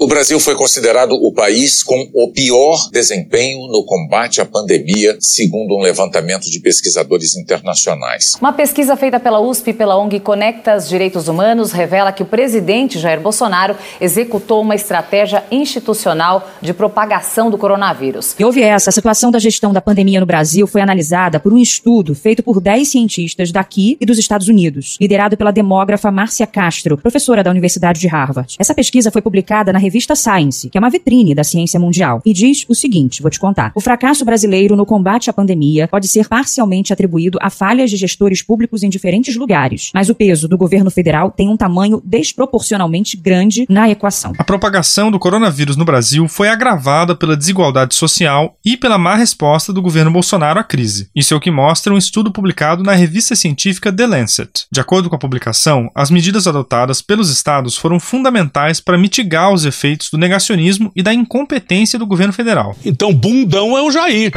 O Brasil foi considerado o país com o pior desempenho no combate à pandemia, segundo um levantamento de pesquisadores internacionais. Uma pesquisa feita pela USP e pela ONG Conectas Direitos Humanos revela que o presidente Jair Bolsonaro executou uma estratégia institucional de propagação do coronavírus. E houve essa. A situação da gestão da pandemia no Brasil foi analisada por um estudo feito por 10 cientistas daqui e dos Estados Unidos, liderado pela demógrafa Márcia Castro, professora da Universidade de Harvard. Essa pesquisa foi publicada na revista Science, que é uma vitrine da ciência mundial, e diz o seguinte: vou te contar. O fracasso brasileiro no combate à pandemia pode ser parcialmente atribuído a falhas de gestores públicos em diferentes lugares, mas o peso do governo federal tem um tamanho desproporcionalmente grande na equação. A propagação do coronavírus no Brasil foi agravada pela desigualdade social e pela má resposta do governo Bolsonaro à crise. Isso é o que mostra um estudo publicado na revista científica The Lancet. De acordo com a publicação, as medidas adotadas pelos estados foram fundamentais para mitigar os efeitos efeitos do negacionismo e da incompetência do governo federal. Então, bundão é o Jair.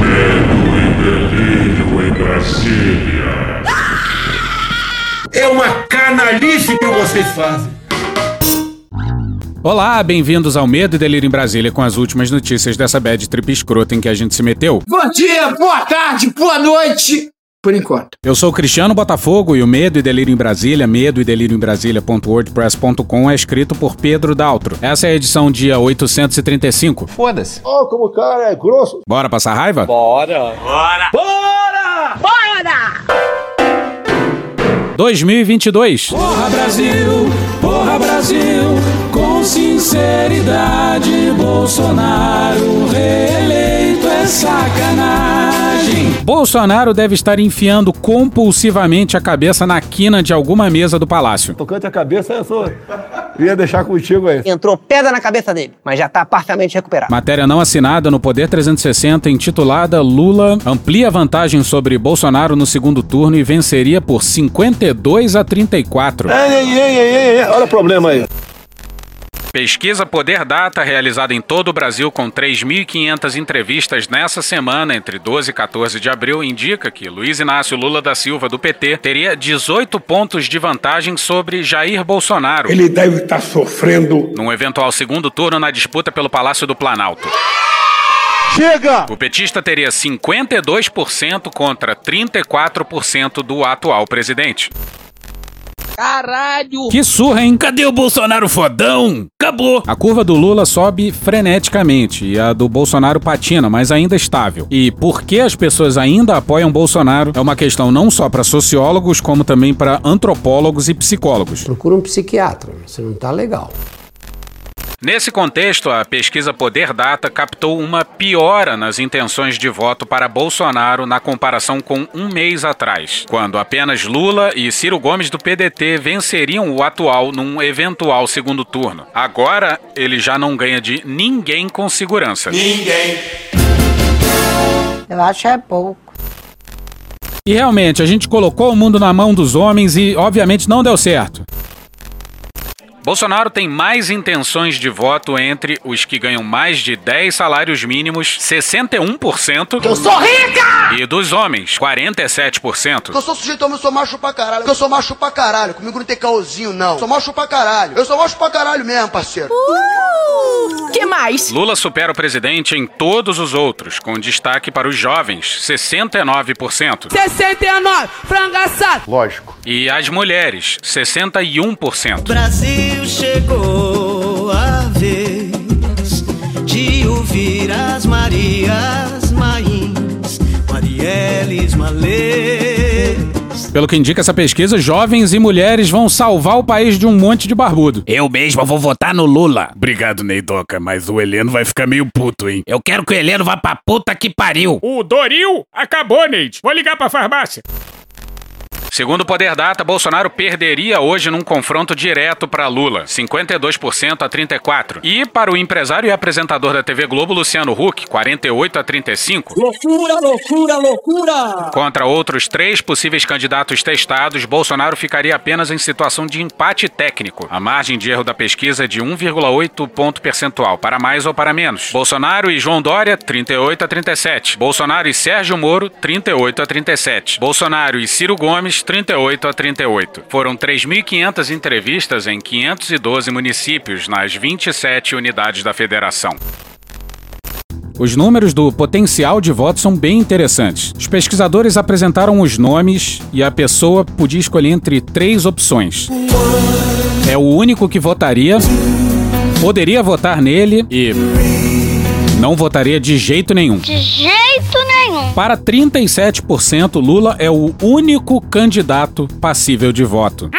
Medo e delírio em Brasília. É uma canalice que vocês fazem. Olá, bem-vindos ao Medo e Delírio em Brasília com as últimas notícias dessa bad trip escrota em que a gente se meteu. Bom dia, boa tarde, boa noite por enquanto. Eu sou o Cristiano Botafogo e o Medo e Delírio em Brasília, medo e delírio em Brasília.wordpress.com é escrito por Pedro Daltro. Essa é a edição dia 835. Foda-se. Oh, como o cara é grosso. Bora passar raiva? Bora. Bora. Bora! Bora! 2022. Porra Brasil, porra Brasil, com sinceridade, Bolsonaro Bolsonaro deve estar enfiando compulsivamente a cabeça na quina de alguma mesa do palácio. Tocante a cabeça, eu sou. Ia deixar contigo aí. Entrou pedra na cabeça dele, mas já está parcialmente recuperado. Matéria não assinada no Poder 360, intitulada Lula amplia vantagem sobre Bolsonaro no segundo turno e venceria por 52 a 34. Ei, ei, ei, ei, ei, olha o problema aí. Pesquisa Poder Data, realizada em todo o Brasil com 3.500 entrevistas nessa semana, entre 12 e 14 de abril, indica que Luiz Inácio Lula da Silva, do PT, teria 18 pontos de vantagem sobre Jair Bolsonaro. Ele deve estar sofrendo. Num eventual segundo turno na disputa pelo Palácio do Planalto. Chega! O petista teria 52% contra 34% do atual presidente. Caralho! Que surra, hein? Cadê o Bolsonaro fodão? Acabou! A curva do Lula sobe freneticamente e a do Bolsonaro patina, mas ainda estável. E por que as pessoas ainda apoiam Bolsonaro é uma questão não só para sociólogos, como também para antropólogos e psicólogos. Procura um psiquiatra, você não tá legal. Nesse contexto, a pesquisa Poder Data captou uma piora nas intenções de voto para Bolsonaro na comparação com um mês atrás, quando apenas Lula e Ciro Gomes do PDT venceriam o atual num eventual segundo turno. Agora, ele já não ganha de ninguém com segurança. Ninguém. Eu acho é pouco. E realmente, a gente colocou o mundo na mão dos homens e, obviamente, não deu certo. Bolsonaro tem mais intenções de voto entre os que ganham mais de 10 salários mínimos, 61%. Eu sou rica! E dos homens, 47%. Eu sou sujeito homem, eu sou macho pra caralho. Eu sou macho pra caralho. Comigo não tem caôzinho, não. Sou macho pra caralho. Eu sou macho pra caralho mesmo, parceiro. Uh, que mais? Lula supera o presidente em todos os outros, com destaque para os jovens, 69%. 69, frangaçado. Lógico. E as mulheres, 61%. Brasil chegou a vez de ouvir as Marias Mains, Marielles Malês. Pelo que indica essa pesquisa, jovens e mulheres vão salvar o país de um monte de barbudo. Eu mesmo vou votar no Lula. Obrigado, Neidoca, mas o Heleno vai ficar meio puto, hein? Eu quero que o Heleno vá pra puta que pariu. O Doril acabou, Neide. Vou ligar pra farmácia. Segundo o Poder Data, Bolsonaro perderia hoje num confronto direto para Lula, 52% a 34%. E para o empresário e apresentador da TV Globo, Luciano Huck, 48% a 35%. Loucura, loucura, loucura! Contra outros três possíveis candidatos testados, Bolsonaro ficaria apenas em situação de empate técnico. A margem de erro da pesquisa é de 1,8 ponto percentual, para mais ou para menos. Bolsonaro e João Dória, 38 a 37. Bolsonaro e Sérgio Moro, 38 a 37. Bolsonaro e Ciro Gomes, números 38 a 38. Foram 3.500 entrevistas em 512 municípios nas 27 unidades da federação. Os números do potencial de voto são bem interessantes. Os pesquisadores apresentaram os nomes e a pessoa podia escolher entre três opções. É o único que votaria, poderia votar nele e não votaria de jeito nenhum. De jeito nenhum. Para 37%, Lula é o único candidato passível de voto.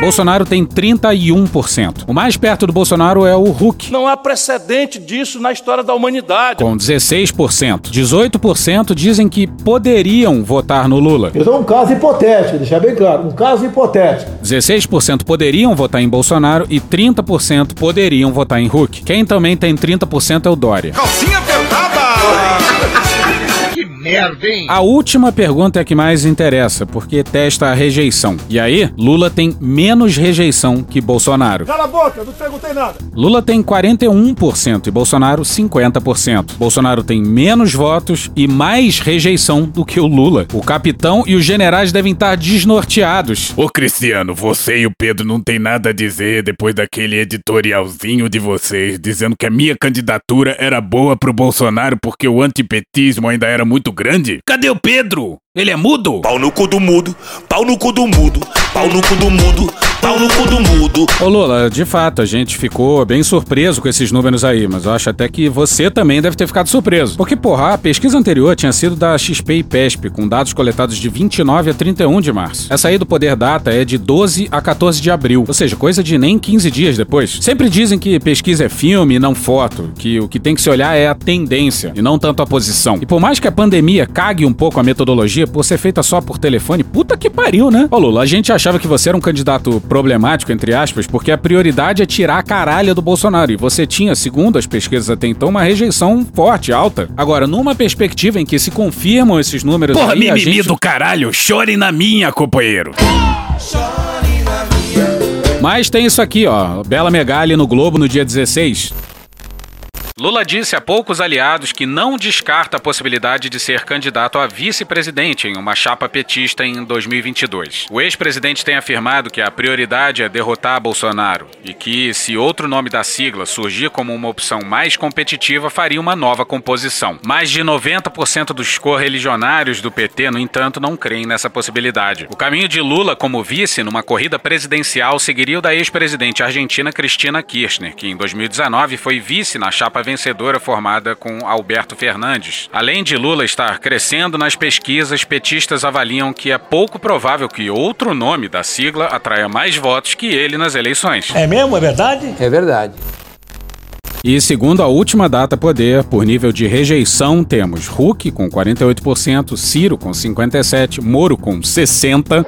Bolsonaro tem 31%. O mais perto do Bolsonaro é o Huck, Não há precedente disso na história da humanidade. com 16%. 18% dizem que poderiam votar no Lula. Eu dou um caso hipotético, deixar bem claro, um caso hipotético. 16% poderiam votar em Bolsonaro e 30% poderiam votar em Huck. Quem também tem 30% é o Dória. Calcinha merda, hein? A última pergunta é a que mais interessa, porque testa a rejeição. E aí, Lula tem menos rejeição que Bolsonaro. Cala a boca, não perguntei nada. Lula tem 41% e Bolsonaro 50%. Bolsonaro tem menos votos e mais rejeição do que o Lula. O capitão e os generais devem estar desnorteados. Ô Cristiano, você e o Pedro não tem nada a dizer depois daquele editorialzinho de vocês dizendo que a minha candidatura era boa pro Bolsonaro porque o antipetismo ainda era muito grande? Cadê o Pedro? Ele é mudo? Pau no cu do mudo, pau no cu do mudo, pau no cu do mudo, pau no cu do mudo. Ô Lula, de fato, a gente ficou bem surpreso com esses números aí, mas eu acho até que você também deve ter ficado surpreso. Porque, porra, a pesquisa anterior tinha sido da XP e PESP, com dados coletados de 29 a 31 de março. Essa aí do Poder Data é de 12 a 14 de abril, ou seja, coisa de nem 15 dias depois. Sempre dizem que pesquisa é filme não foto, que o que tem que se olhar é a tendência e não tanto a posição. E por mais que a pandemia cague um pouco a metodologia por ser feita só por telefone, puta que pariu, né? Ô Lula, a gente achava que você era um candidato problemático, entre aspas, porque a prioridade é tirar a caralha do Bolsonaro. E você tinha, segundo as pesquisas até então, uma rejeição forte, alta. Agora, numa perspectiva em que se confirmam esses números Porra, aí, mimimi gente... do caralho, chore na minha, companheiro. Mas tem isso aqui, ó. Bela Megali no Globo no dia 16. Lula disse a poucos aliados que não descarta a possibilidade de ser candidato a vice-presidente em uma chapa petista em 2022. O ex-presidente tem afirmado que a prioridade é derrotar Bolsonaro e que, se outro nome da sigla surgir como uma opção mais competitiva, faria uma nova composição. Mais de 90% dos correligionários do PT, no entanto, não creem nessa possibilidade. O caminho de Lula como vice numa corrida presidencial seguiria o da ex-presidente argentina Cristina Kirchner, que em 2019 foi vice na chapa vencedora formada com Alberto Fernandes. Além de Lula estar crescendo nas pesquisas, petistas avaliam que é pouco provável que outro nome da sigla atraia mais votos que ele nas eleições. É mesmo? É verdade? É verdade. E segundo a última data poder, por nível de rejeição, temos Huck com 48%, Ciro com 57%, Moro com 60%.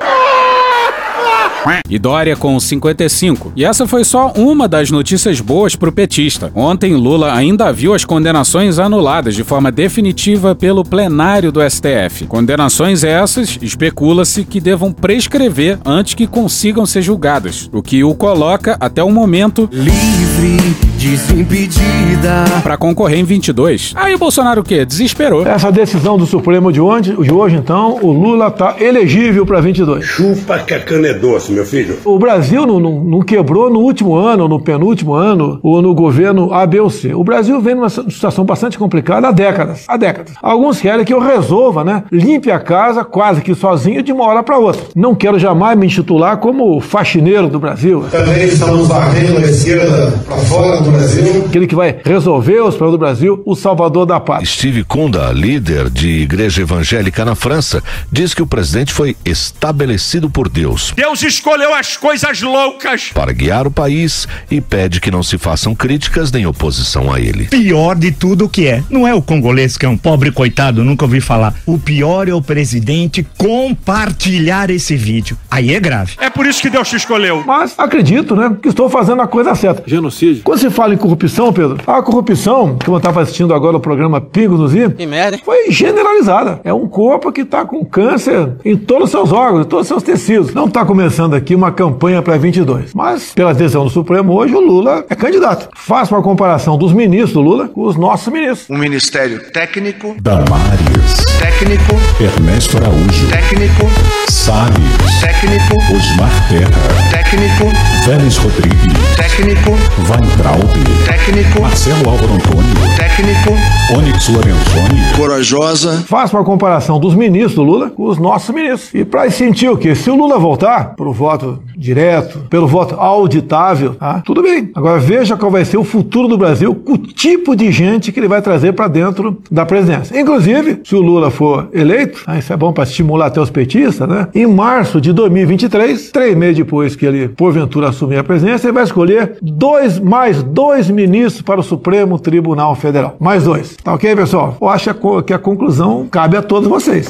E Dória com 55. E essa foi só uma das notícias boas pro petista. Ontem, Lula ainda viu as condenações anuladas de forma definitiva pelo plenário do STF. Condenações essas, especula-se que devam prescrever antes que consigam ser julgadas, o que o coloca até o momento livre, desimpedida. para concorrer em 22. Aí o Bolsonaro o quê? Desesperou. Essa decisão do Supremo de hoje, de hoje então, o Lula tá elegível para 22. Chupa que a cana é doce, meu filho. O Brasil não, não- não quebrou no último ano, no penúltimo ano, ou no governo A, B ou C. O Brasil vem numa situação bastante complicada há décadas. Há décadas. Alguns querem que eu resolva, né? Limpe a casa quase que sozinho de uma hora para outra. Não quero jamais me intitular como faxineiro do Brasil. Também estamos varrendo a esquerda para fora do Brasil. Aquele que vai resolver os problemas do Brasil, o salvador da pátria. Steve Kunda, líder de igreja evangélica na França, diz que o presidente foi estabelecido por Deus Deus escolheu as coisas loucas. para guiar o país e pede que não se façam críticas nem oposição a ele. Pior de tudo o que é. Não é o congolês que é um pobre coitado, nunca ouvi falar. O pior é o presidente compartilhar esse vídeo. Aí é grave. É por isso que Deus te escolheu. Mas acredito, né, que estou fazendo a coisa certa. Genocídio. Quando se fala em corrupção, Pedro, a corrupção, como eu estava assistindo agora o programa Pingo nos I, Que merda, hein? foi generalizada. É um corpo que está com câncer em todos os seus órgãos, em todos os seus tecidos. Não está começando aqui uma campanha para 22. Mas, pela decisão do Supremo hoje, o Lula é candidato. Faça uma comparação dos ministros do Lula com os nossos ministros. Um ministério técnico, Damares, técnico, Ernesto Araújo, técnico, Salles, técnico, Osmar Terra, técnico, Vélez Rodrigues, técnico, Weintraub, técnico, Marcelo Álvaro Antônio, técnico, Onyx Lorenzoni, corajosa, Faça uma comparação dos ministros do Lula com os nossos ministros. E para sentir o quê? Se o Lula voltar pro voto direto, pelo voto auditável, tá? tudo bem. Agora veja qual vai ser o futuro do Brasil com o tipo de gente que ele vai trazer para dentro da presidência. Inclusive, se o Lula for eleito, ah, isso é bom para estimular até os petistas, né? Em março de 2023, três meses depois que ele porventura assumir a presidência, ele vai escolher dois mais dois ministros para o Supremo Tribunal Federal. Mais dois. Tá ok, pessoal? Eu acho que a conclusão cabe a todos vocês.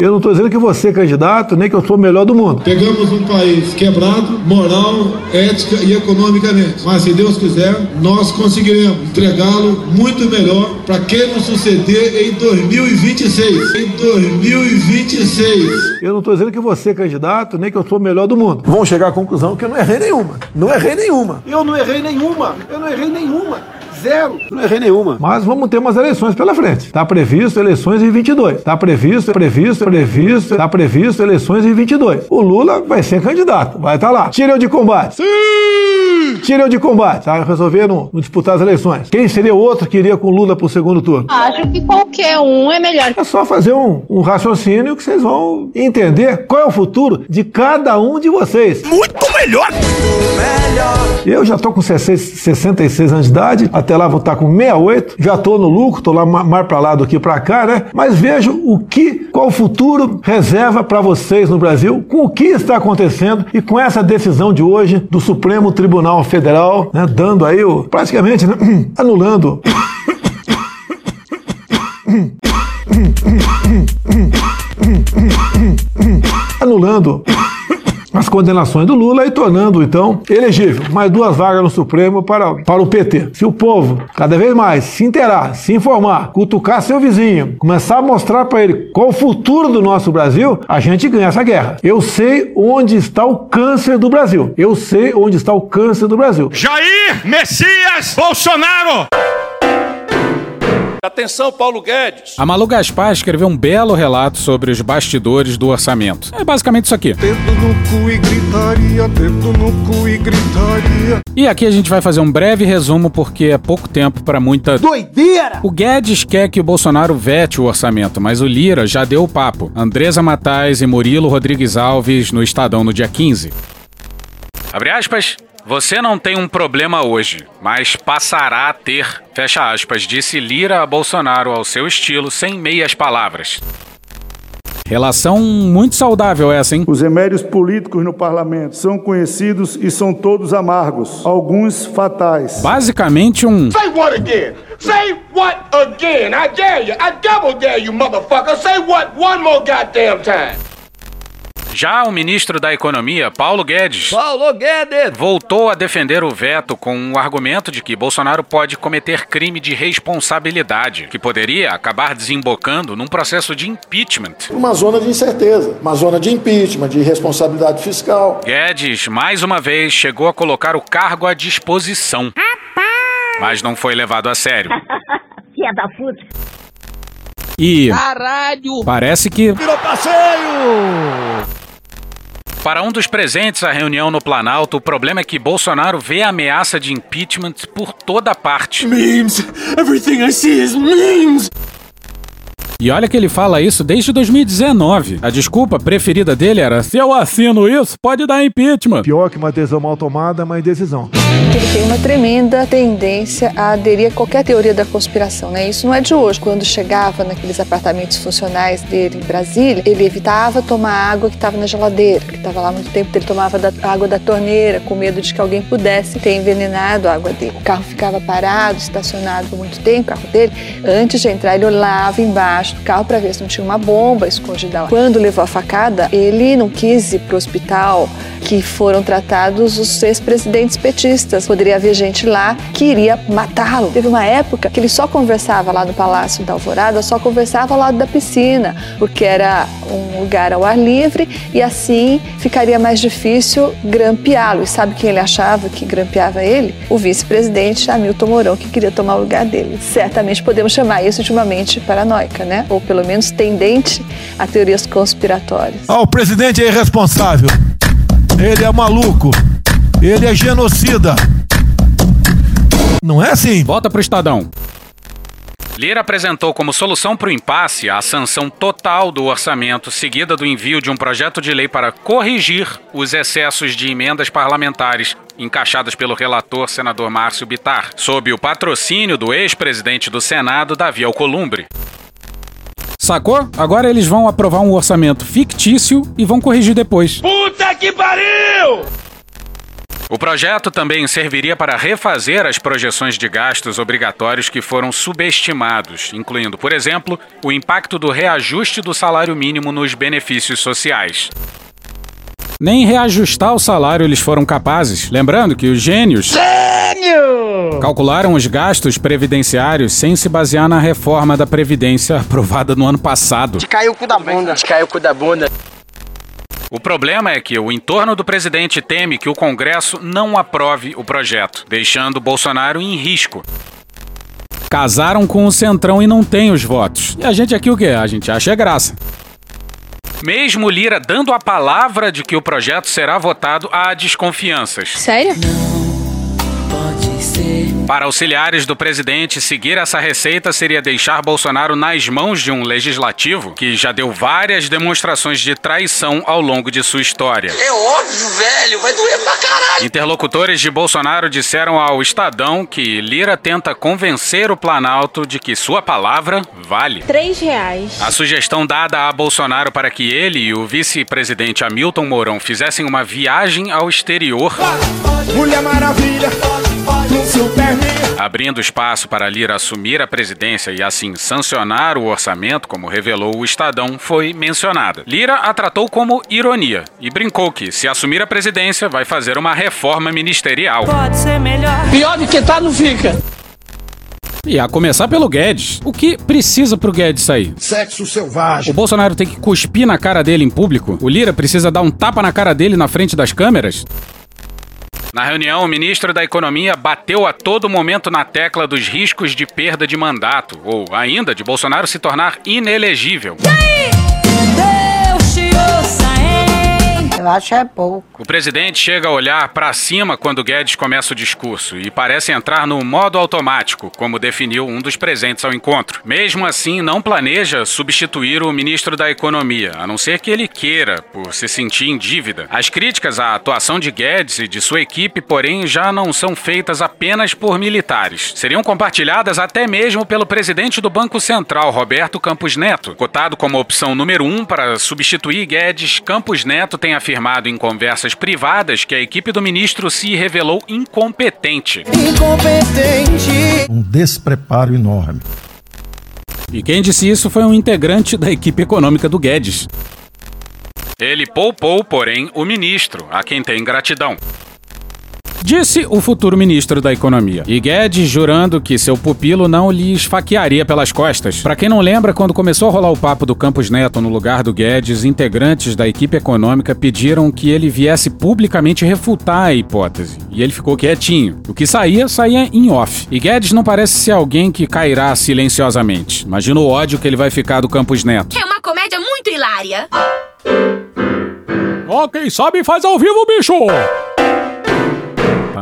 Eu não estou dizendo que você é candidato, nem que eu sou o melhor do mundo. Pegamos um país quebrado, moral, ética e economicamente. Mas se Deus quiser, nós conseguiremos entregá-lo muito melhor para quem nos suceder em 2026. Em 2026. Eu não estou dizendo que você é candidato, nem que eu sou o melhor do mundo. Vão chegar à conclusão que eu não errei nenhuma. Não errei nenhuma. Eu não errei nenhuma. Eu não errei nenhuma. Zero. Não errei nenhuma. Mas vamos ter umas eleições pela frente. Está previsto eleições em 22. Está previsto, previsto, previsto, está previsto eleições em 22. O Lula vai ser candidato, vai estar lá. Tira eu de combate. Sim! Tira eu de combate. Tá? Resolveram não disputar as eleições. Quem seria o outro que iria com o Lula para o segundo turno? Acho que qualquer um é melhor. É só fazer um, um raciocínio que vocês vão entender qual é o futuro de cada um de vocês. Muito melhor! Eu já tô com 66 66 anos de idade, até lá vou estar com 68, já tô no lucro, tô lá ma- mais pra lá do que pra cá, né? Mas vejo o que, qual o futuro reserva para vocês no Brasil, com o que está acontecendo e com essa decisão de hoje do Supremo Tribunal Federal, né, dando aí o praticamente né, anulando anulando as condenações do Lula e tornando, então, elegível mais duas vagas no Supremo para, para o PT. Se o povo, cada vez mais, se interar, se informar, cutucar seu vizinho, começar a mostrar para ele qual o futuro do nosso Brasil, a gente ganha essa guerra. Eu sei onde está o câncer do Brasil. Eu sei onde está o câncer do Brasil. Jair Messias Bolsonaro! Atenção, Paulo Guedes. A Malu Gaspar escreveu um belo relato sobre os bastidores do orçamento. É basicamente isso aqui. Dedo no cu e gritaria, dedo no cu e gritaria. E aqui a gente vai fazer um breve resumo porque é pouco tempo para muita Doideira! O Guedes quer que o Bolsonaro vete o orçamento, mas o Lira já deu o papo. Andresa Matais e Murilo Rodrigues Alves no Estadão no dia 15. Abre aspas. Você não tem um problema hoje, mas passará a ter. Fecha aspas, disse Lira a Bolsonaro ao seu estilo, sem meias palavras. Relação muito saudável essa, hein? Os remédios políticos no parlamento são conhecidos e são todos amargos, alguns fatais. Basicamente um Say what again? Say what again? I dare you. I double dare you, motherfucker. Say what one more goddamn time. Já o ministro da Economia, Paulo Guedes, Paulo Guedes! voltou a defender o veto com o argumento de que Bolsonaro pode cometer crime de responsabilidade, que poderia acabar desembocando num processo de impeachment. Uma zona de incerteza, uma zona de impeachment, de responsabilidade fiscal. Guedes, mais uma vez, chegou a colocar o cargo à disposição. Mas não foi levado a sério. Filha da puta. e Caralho! parece que Virou passeio! Para um dos presentes à reunião no Planalto, o problema é que Bolsonaro vê a ameaça de impeachment por toda parte. Memes! Everything I see is memes! E olha que ele fala isso desde 2019. A desculpa preferida dele era: se eu assino isso, pode dar impeachment. Pior que uma decisão mal tomada é uma indecisão. Ele tem uma tremenda tendência a aderir a qualquer teoria da conspiração, né? Isso não é de hoje. Quando chegava naqueles apartamentos funcionais dele em Brasília, ele evitava tomar água que estava na geladeira, que estava lá há muito tempo. Ele tomava da, água da torneira, com medo de que alguém pudesse ter envenenado a água dele. O carro ficava parado, estacionado por muito tempo, o carro dele. Antes de entrar, ele olhava embaixo do carro para ver se não tinha uma bomba escondida lá. Quando levou a facada, ele não quis ir para o hospital que foram tratados os ex-presidentes petistas. Poderia haver gente lá que iria matá-lo. Teve uma época que ele só conversava lá no Palácio da Alvorada, só conversava ao lado da piscina, porque era um lugar ao ar livre e assim ficaria mais difícil grampeá-lo. E sabe quem ele achava que grampeava ele? O vice-presidente Hamilton Mourão, que queria tomar o lugar dele. Certamente podemos chamar isso de uma mente paranoica, né? Ou pelo menos tendente a teorias conspiratórias. Ah, o presidente é irresponsável. Ele é maluco. Ele é genocida. Não é assim? Volta pro Estadão. Lira apresentou como solução para o impasse a sanção total do orçamento, seguida do envio de um projeto de lei para corrigir os excessos de emendas parlamentares encaixadas pelo relator senador Márcio Bitar, sob o patrocínio do ex-presidente do Senado, Davi Alcolumbre. Sacou? Agora eles vão aprovar um orçamento fictício e vão corrigir depois. Puta que pariu! O projeto também serviria para refazer as projeções de gastos obrigatórios que foram subestimados, incluindo, por exemplo, o impacto do reajuste do salário mínimo nos benefícios sociais. Nem reajustar o salário eles foram capazes. Lembrando que os gênios. Gênio! Calcularam os gastos previdenciários sem se basear na reforma da Previdência aprovada no ano passado. Te caiu o cu da bunda. Te caiu o cu da bunda. O problema é que o entorno do presidente teme que o Congresso não aprove o projeto, deixando Bolsonaro em risco. Casaram com o Centrão e não tem os votos. E a gente aqui o quê? A gente acha graça. Mesmo Lira dando a palavra de que o projeto será votado, há desconfianças. Sério? Para auxiliares do presidente, seguir essa receita seria deixar Bolsonaro nas mãos de um legislativo que já deu várias demonstrações de traição ao longo de sua história. É óbvio, velho, vai doer pra caralho. Interlocutores de Bolsonaro disseram ao Estadão que Lira tenta convencer o Planalto de que sua palavra vale. Três reais. A sugestão dada a Bolsonaro para que ele e o vice-presidente Hamilton Mourão fizessem uma viagem ao exterior. Mulher Maravilha. Abrindo espaço para Lira assumir a presidência e assim sancionar o orçamento, como revelou o Estadão, foi mencionada. Lira a tratou como ironia e brincou que, se assumir a presidência, vai fazer uma reforma ministerial. Pode ser melhor. Pior do que tá, não fica. E a começar pelo Guedes. O que precisa pro Guedes sair? Sexo selvagem. O Bolsonaro tem que cuspir na cara dele em público? O Lira precisa dar um tapa na cara dele na frente das câmeras? Na reunião, o ministro da Economia bateu a todo momento na tecla dos riscos de perda de mandato, ou ainda de Bolsonaro se tornar inelegível. Deus Eu acho é pouco. O presidente chega a olhar para cima quando Guedes começa o discurso e parece entrar no modo automático, como definiu um dos presentes ao encontro. Mesmo assim, não planeja substituir o ministro da Economia, a não ser que ele queira, por se sentir em dívida. As críticas à atuação de Guedes e de sua equipe, porém, já não são feitas apenas por militares. Seriam compartilhadas até mesmo pelo presidente do Banco Central, Roberto Campos Neto. Cotado como opção número um para substituir Guedes, Campos Neto tem afirmado em conversas privadas que a equipe do ministro se revelou incompetente. Incompetente. Um despreparo enorme. E quem disse isso foi um integrante da equipe econômica do Guedes. Ele poupou, porém, o ministro, a quem tem gratidão. Disse o futuro ministro da Economia. E Guedes jurando que seu pupilo não lhe esfaquearia pelas costas. Para quem não lembra, quando começou a rolar o papo do Campos Neto no lugar do Guedes, integrantes da equipe econômica pediram que ele viesse publicamente refutar a hipótese. E ele ficou quietinho. O que saía, saía em off. E Guedes não parece ser alguém que cairá silenciosamente. Imagina o ódio que ele vai ficar do Campos Neto. É uma comédia muito hilária. Ó, quem sabe faz ao vivo, bicho!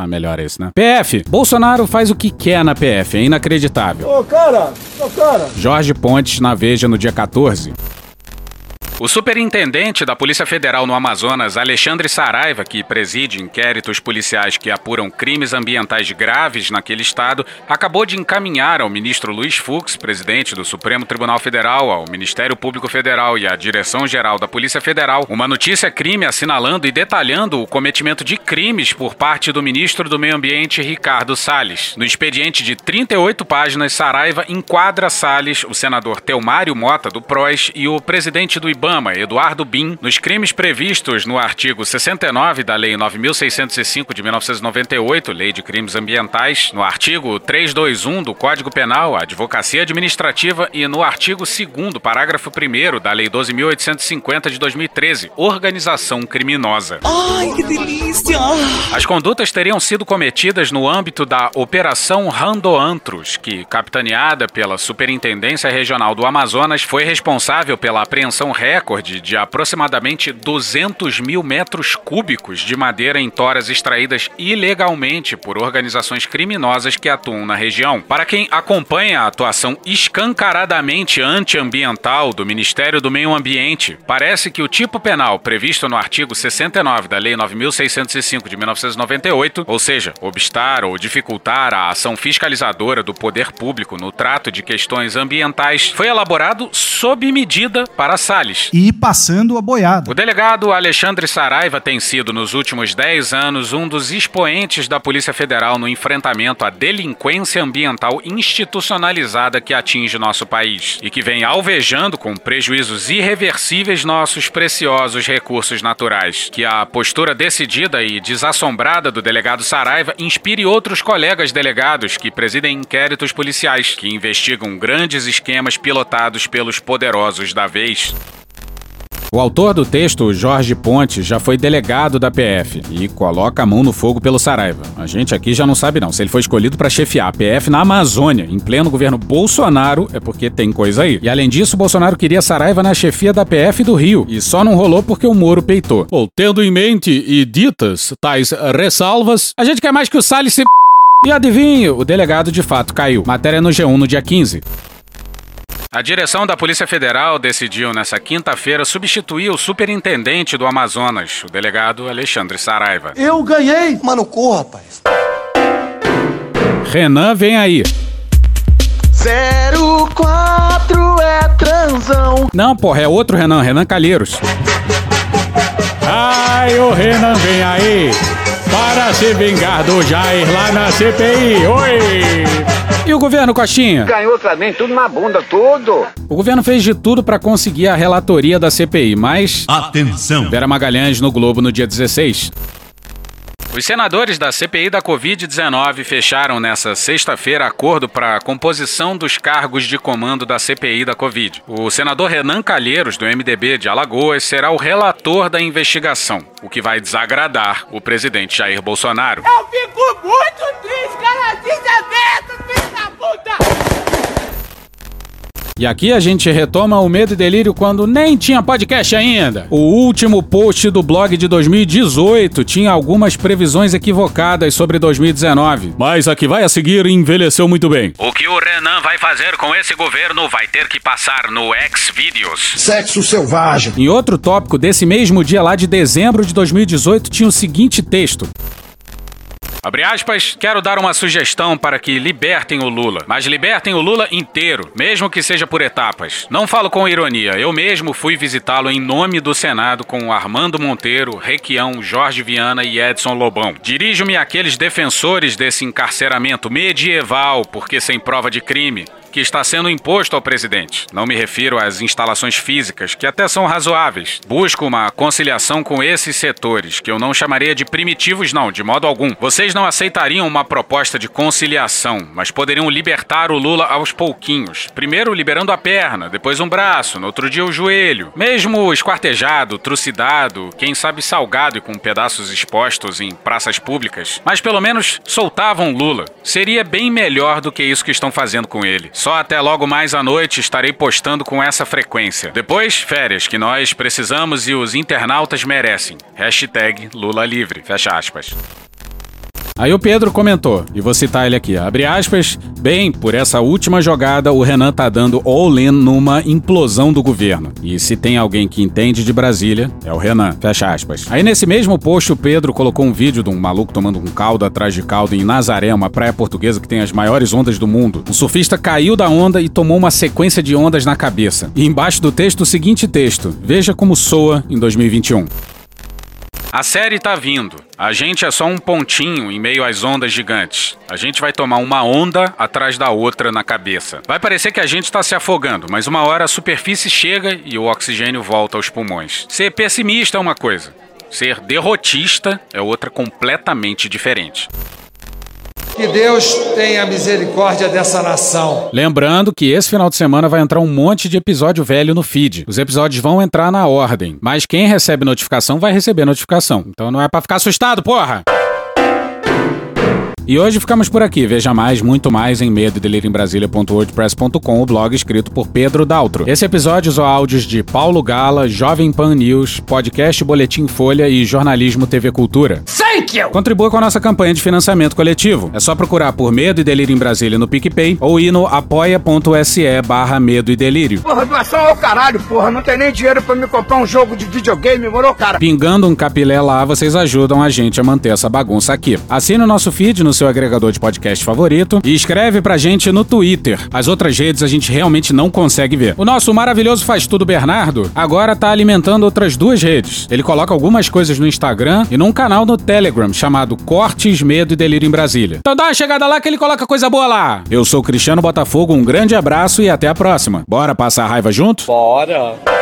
Ah, melhor esse, né? PF. Bolsonaro faz o que quer na PF, é inacreditável. Ô, cara, ô, cara. Jorge Pontes na Veja no dia 14. O superintendente da Polícia Federal no Amazonas, Alexandre Saraiva, que preside inquéritos policiais que apuram crimes ambientais graves naquele estado, acabou de encaminhar ao ministro Luiz Fux, presidente do Supremo Tribunal Federal, ao Ministério Público Federal e à Direção-Geral da Polícia Federal, uma notícia crime assinalando e detalhando o cometimento de crimes por parte do ministro do Meio Ambiente, Ricardo Salles. No expediente de 38 páginas, Saraiva enquadra Salles, o senador Telmário Mota, do PROS, e o presidente do IBAN Ibama, Eduardo Bin, nos crimes previstos no artigo 69 da Lei 9605 de 1998, Lei de Crimes Ambientais, no artigo 321 do Código Penal, Advocacia Administrativa e no artigo 2 parágrafo 1 da Lei 12850 de 2013, Organização Criminosa. Ai, que delícia! As condutas teriam sido cometidas no âmbito da Operação Randoantros, que, capitaneada pela Superintendência Regional do Amazonas, foi responsável pela apreensão recorde recorde de aproximadamente 200 mil metros cúbicos de madeira em toras extraídas ilegalmente por organizações criminosas que atuam na região. Para quem acompanha a atuação escancaradamente antiambiental do Ministério do Meio Ambiente, parece que o tipo penal previsto no artigo 69 da Lei 9605 de 1998, ou seja, obstar ou dificultar a ação fiscalizadora do poder público no trato de questões ambientais, foi elaborado sob medida para Salles, e passando a boiada. O delegado Alexandre Saraiva tem sido, nos últimos 10 anos, um dos expoentes da Polícia Federal no enfrentamento à delinquência ambiental institucionalizada que atinge nosso país e que vem alvejando com prejuízos irreversíveis nossos preciosos recursos naturais. Que a postura decidida e desassombrada do delegado Saraiva inspire outros colegas delegados que presidem inquéritos policiais que investigam grandes esquemas pilotados pelos poderosos da vez. O autor do texto, Jorge Ponte, já foi delegado da PF e coloca a mão no fogo pelo Saraiva. A gente aqui já não sabe não se ele foi escolhido para chefiar a PF na Amazônia, em pleno governo Bolsonaro, é porque tem coisa aí. E além disso, Bolsonaro queria Saraiva na chefia da PF do Rio, e só não rolou porque o Moro peitou. Bom, tendo em mente e ditas tais ressalvas, a gente quer mais que o Salles se... E adivinha, o delegado de fato caiu. Matéria no G1 no dia 15. A direção da Polícia Federal decidiu nessa quinta-feira substituir o superintendente do Amazonas, o delegado Alexandre Saraiva. Eu ganhei! Mano, corra, rapaz. Renan vem aí. 04 é transão. Não, porra, é outro Renan, Renan Calheiros. Ai, o Renan vem aí para se vingar do Jair lá na CPI. Oi! O governo, Coxinha? Ganhou também, tudo na bunda, tudo. O governo fez de tudo para conseguir a relatoria da CPI, mas. Atenção! Vera Magalhães no Globo no dia 16. Os senadores da CPI da Covid-19 fecharam nessa sexta-feira acordo para a composição dos cargos de comando da CPI da Covid. O senador Renan Calheiros, do MDB de Alagoas, será o relator da investigação, o que vai desagradar o presidente Jair Bolsonaro. Eu fico muito triste, cara, desaberto! E aqui a gente retoma o Medo e Delírio quando nem tinha podcast ainda. O último post do blog de 2018 tinha algumas previsões equivocadas sobre 2019. Mas a que vai a seguir envelheceu muito bem. O que o Renan vai fazer com esse governo vai ter que passar no Xvideos. Sexo selvagem. Em outro tópico desse mesmo dia lá de dezembro de 2018 tinha o seguinte texto. Abre aspas, quero dar uma sugestão para que libertem o Lula, mas libertem o Lula inteiro, mesmo que seja por etapas. Não falo com ironia, eu mesmo fui visitá-lo em nome do Senado com Armando Monteiro, Requião, Jorge Viana e Edson Lobão. Dirijo-me àqueles defensores desse encarceramento medieval, porque sem prova de crime, que está sendo imposto ao presidente. Não me refiro às instalações físicas, que até são razoáveis. Busco uma conciliação com esses setores, que eu não chamaria de primitivos, não, de modo algum. Vocês não aceitariam uma proposta de conciliação, mas poderiam libertar o Lula aos pouquinhos. Primeiro liberando a perna, depois um braço, no outro dia o joelho. Mesmo esquartejado, trucidado, quem sabe salgado e com pedaços expostos em praças públicas. Mas pelo menos soltavam Lula. Seria bem melhor do que isso que estão fazendo com ele. Só até logo mais à noite estarei postando com essa frequência. Depois, férias que nós precisamos e os internautas merecem. Hashtag Lula Livre. Fecha aspas. Aí o Pedro comentou, e vou citar ele aqui, abre aspas, bem, por essa última jogada o Renan tá dando all-in numa implosão do governo. E se tem alguém que entende de Brasília, é o Renan, fecha aspas. Aí nesse mesmo post o Pedro colocou um vídeo de um maluco tomando um caldo atrás de caldo em Nazaré, uma praia portuguesa que tem as maiores ondas do mundo. O surfista caiu da onda e tomou uma sequência de ondas na cabeça. E embaixo do texto o seguinte texto, veja como soa em 2021. A série tá vindo. A gente é só um pontinho em meio às ondas gigantes. A gente vai tomar uma onda atrás da outra na cabeça. Vai parecer que a gente tá se afogando, mas uma hora a superfície chega e o oxigênio volta aos pulmões. Ser pessimista é uma coisa. Ser derrotista é outra completamente diferente. Que Deus tenha misericórdia dessa nação. Lembrando que esse final de semana vai entrar um monte de episódio velho no feed. Os episódios vão entrar na ordem, mas quem recebe notificação vai receber notificação. Então não é para ficar assustado, porra! E hoje ficamos por aqui. Veja mais, muito mais em medo o blog escrito por Pedro Daltro. Esse episódio usou áudios de Paulo Gala, Jovem Pan News, podcast Boletim Folha e Jornalismo TV Cultura. Thank you! Contribua com a nossa campanha de financiamento coletivo. É só procurar por Medo e Delírio em Brasília no PicPay ou ir no apoia.se barra Medo e Delírio. Porra, doação ao caralho, porra. Não tem nem dinheiro pra me comprar um jogo de videogame, morou, cara? Pingando um capilé lá, vocês ajudam a gente a manter essa bagunça aqui. Assine o nosso feed no seu agregador de podcast favorito e escreve pra gente no Twitter. As outras redes a gente realmente não consegue ver. O nosso maravilhoso faz tudo Bernardo agora tá alimentando outras duas redes. Ele coloca algumas coisas no Instagram e num canal no Telegram chamado Cortes, Medo e Delírio em Brasília. Então dá uma chegada lá que ele coloca coisa boa lá. Eu sou Cristiano Botafogo, um grande abraço e até a próxima. Bora passar a raiva junto? Bora.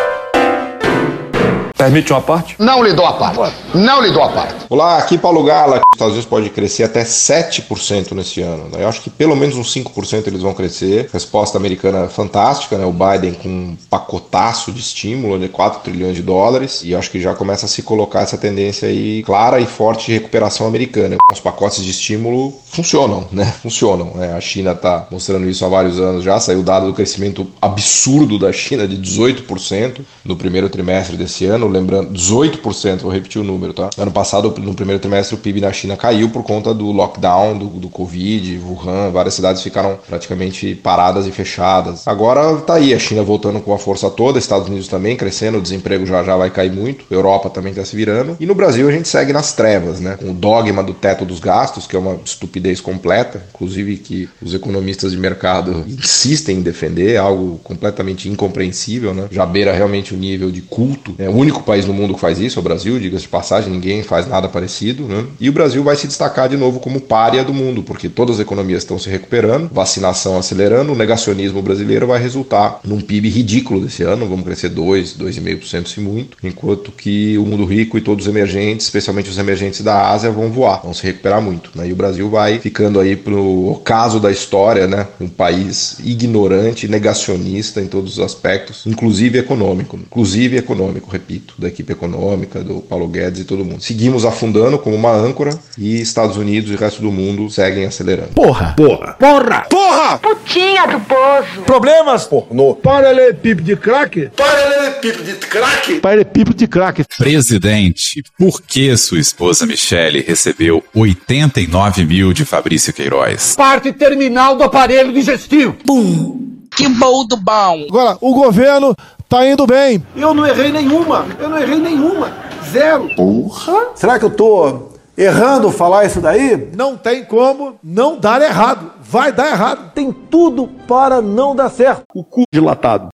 Permite uma parte? Não lhe dou a parte. Não lhe dou a parte. Olá, aqui Paulo Gala. Os Estados Unidos pode crescer até 7% nesse ano. Eu acho que pelo menos uns 5% eles vão crescer. Resposta americana fantástica, né? O Biden com um pacotaço de estímulo de 4 trilhões de dólares. E eu acho que já começa a se colocar essa tendência aí clara e forte de recuperação americana. Os pacotes de estímulo funcionam, né? Funcionam. Né? A China está mostrando isso há vários anos já. Saiu o dado do crescimento absurdo da China de 18% no primeiro trimestre desse ano lembrando, 18%, vou repetir o número, tá? Ano passado, no primeiro trimestre, o PIB da China caiu por conta do lockdown, do, do Covid, Wuhan, várias cidades ficaram praticamente paradas e fechadas. Agora tá aí, a China voltando com a força toda, Estados Unidos também crescendo, o desemprego já já vai cair muito, Europa também tá se virando. E no Brasil a gente segue nas trevas, né? Com o dogma do teto dos gastos, que é uma estupidez completa, inclusive que os economistas de mercado insistem em defender, algo completamente incompreensível, né? Já beira realmente o nível de culto, é o único país no mundo que faz isso, é o Brasil, diga-se de passagem, ninguém faz nada parecido, né? E o Brasil vai se destacar de novo como párea do mundo, porque todas as economias estão se recuperando, vacinação acelerando, o negacionismo brasileiro vai resultar num PIB ridículo desse ano, vamos crescer 2, 2,5% se muito, enquanto que o mundo rico e todos os emergentes, especialmente os emergentes da Ásia, vão voar, vão se recuperar muito, né? E o Brasil vai ficando aí pro ocaso da história, né? Um país ignorante, negacionista em todos os aspectos, inclusive econômico, inclusive econômico, repito da equipe econômica, do Paulo Guedes e todo mundo. Seguimos afundando como uma âncora e Estados Unidos e o resto do mundo seguem acelerando. Porra! Porra! Porra! Porra! Putinha do poço. Problemas? Pornô. Paralelepípedo de crack? Paralelepípedo de crack. Paralelepípedo de crack. Presidente, por que sua esposa Michele recebeu 89 mil de Fabrício Queiroz? Parte terminal do aparelho digestivo. Bum. Que bom do bom. Agora, o governo tá indo bem. Eu não errei nenhuma. Eu não errei nenhuma. Zero. Porra! Será que eu tô errando falar isso daí? Não tem como não dar errado. Vai dar errado. Tem tudo para não dar certo. O cu dilatado.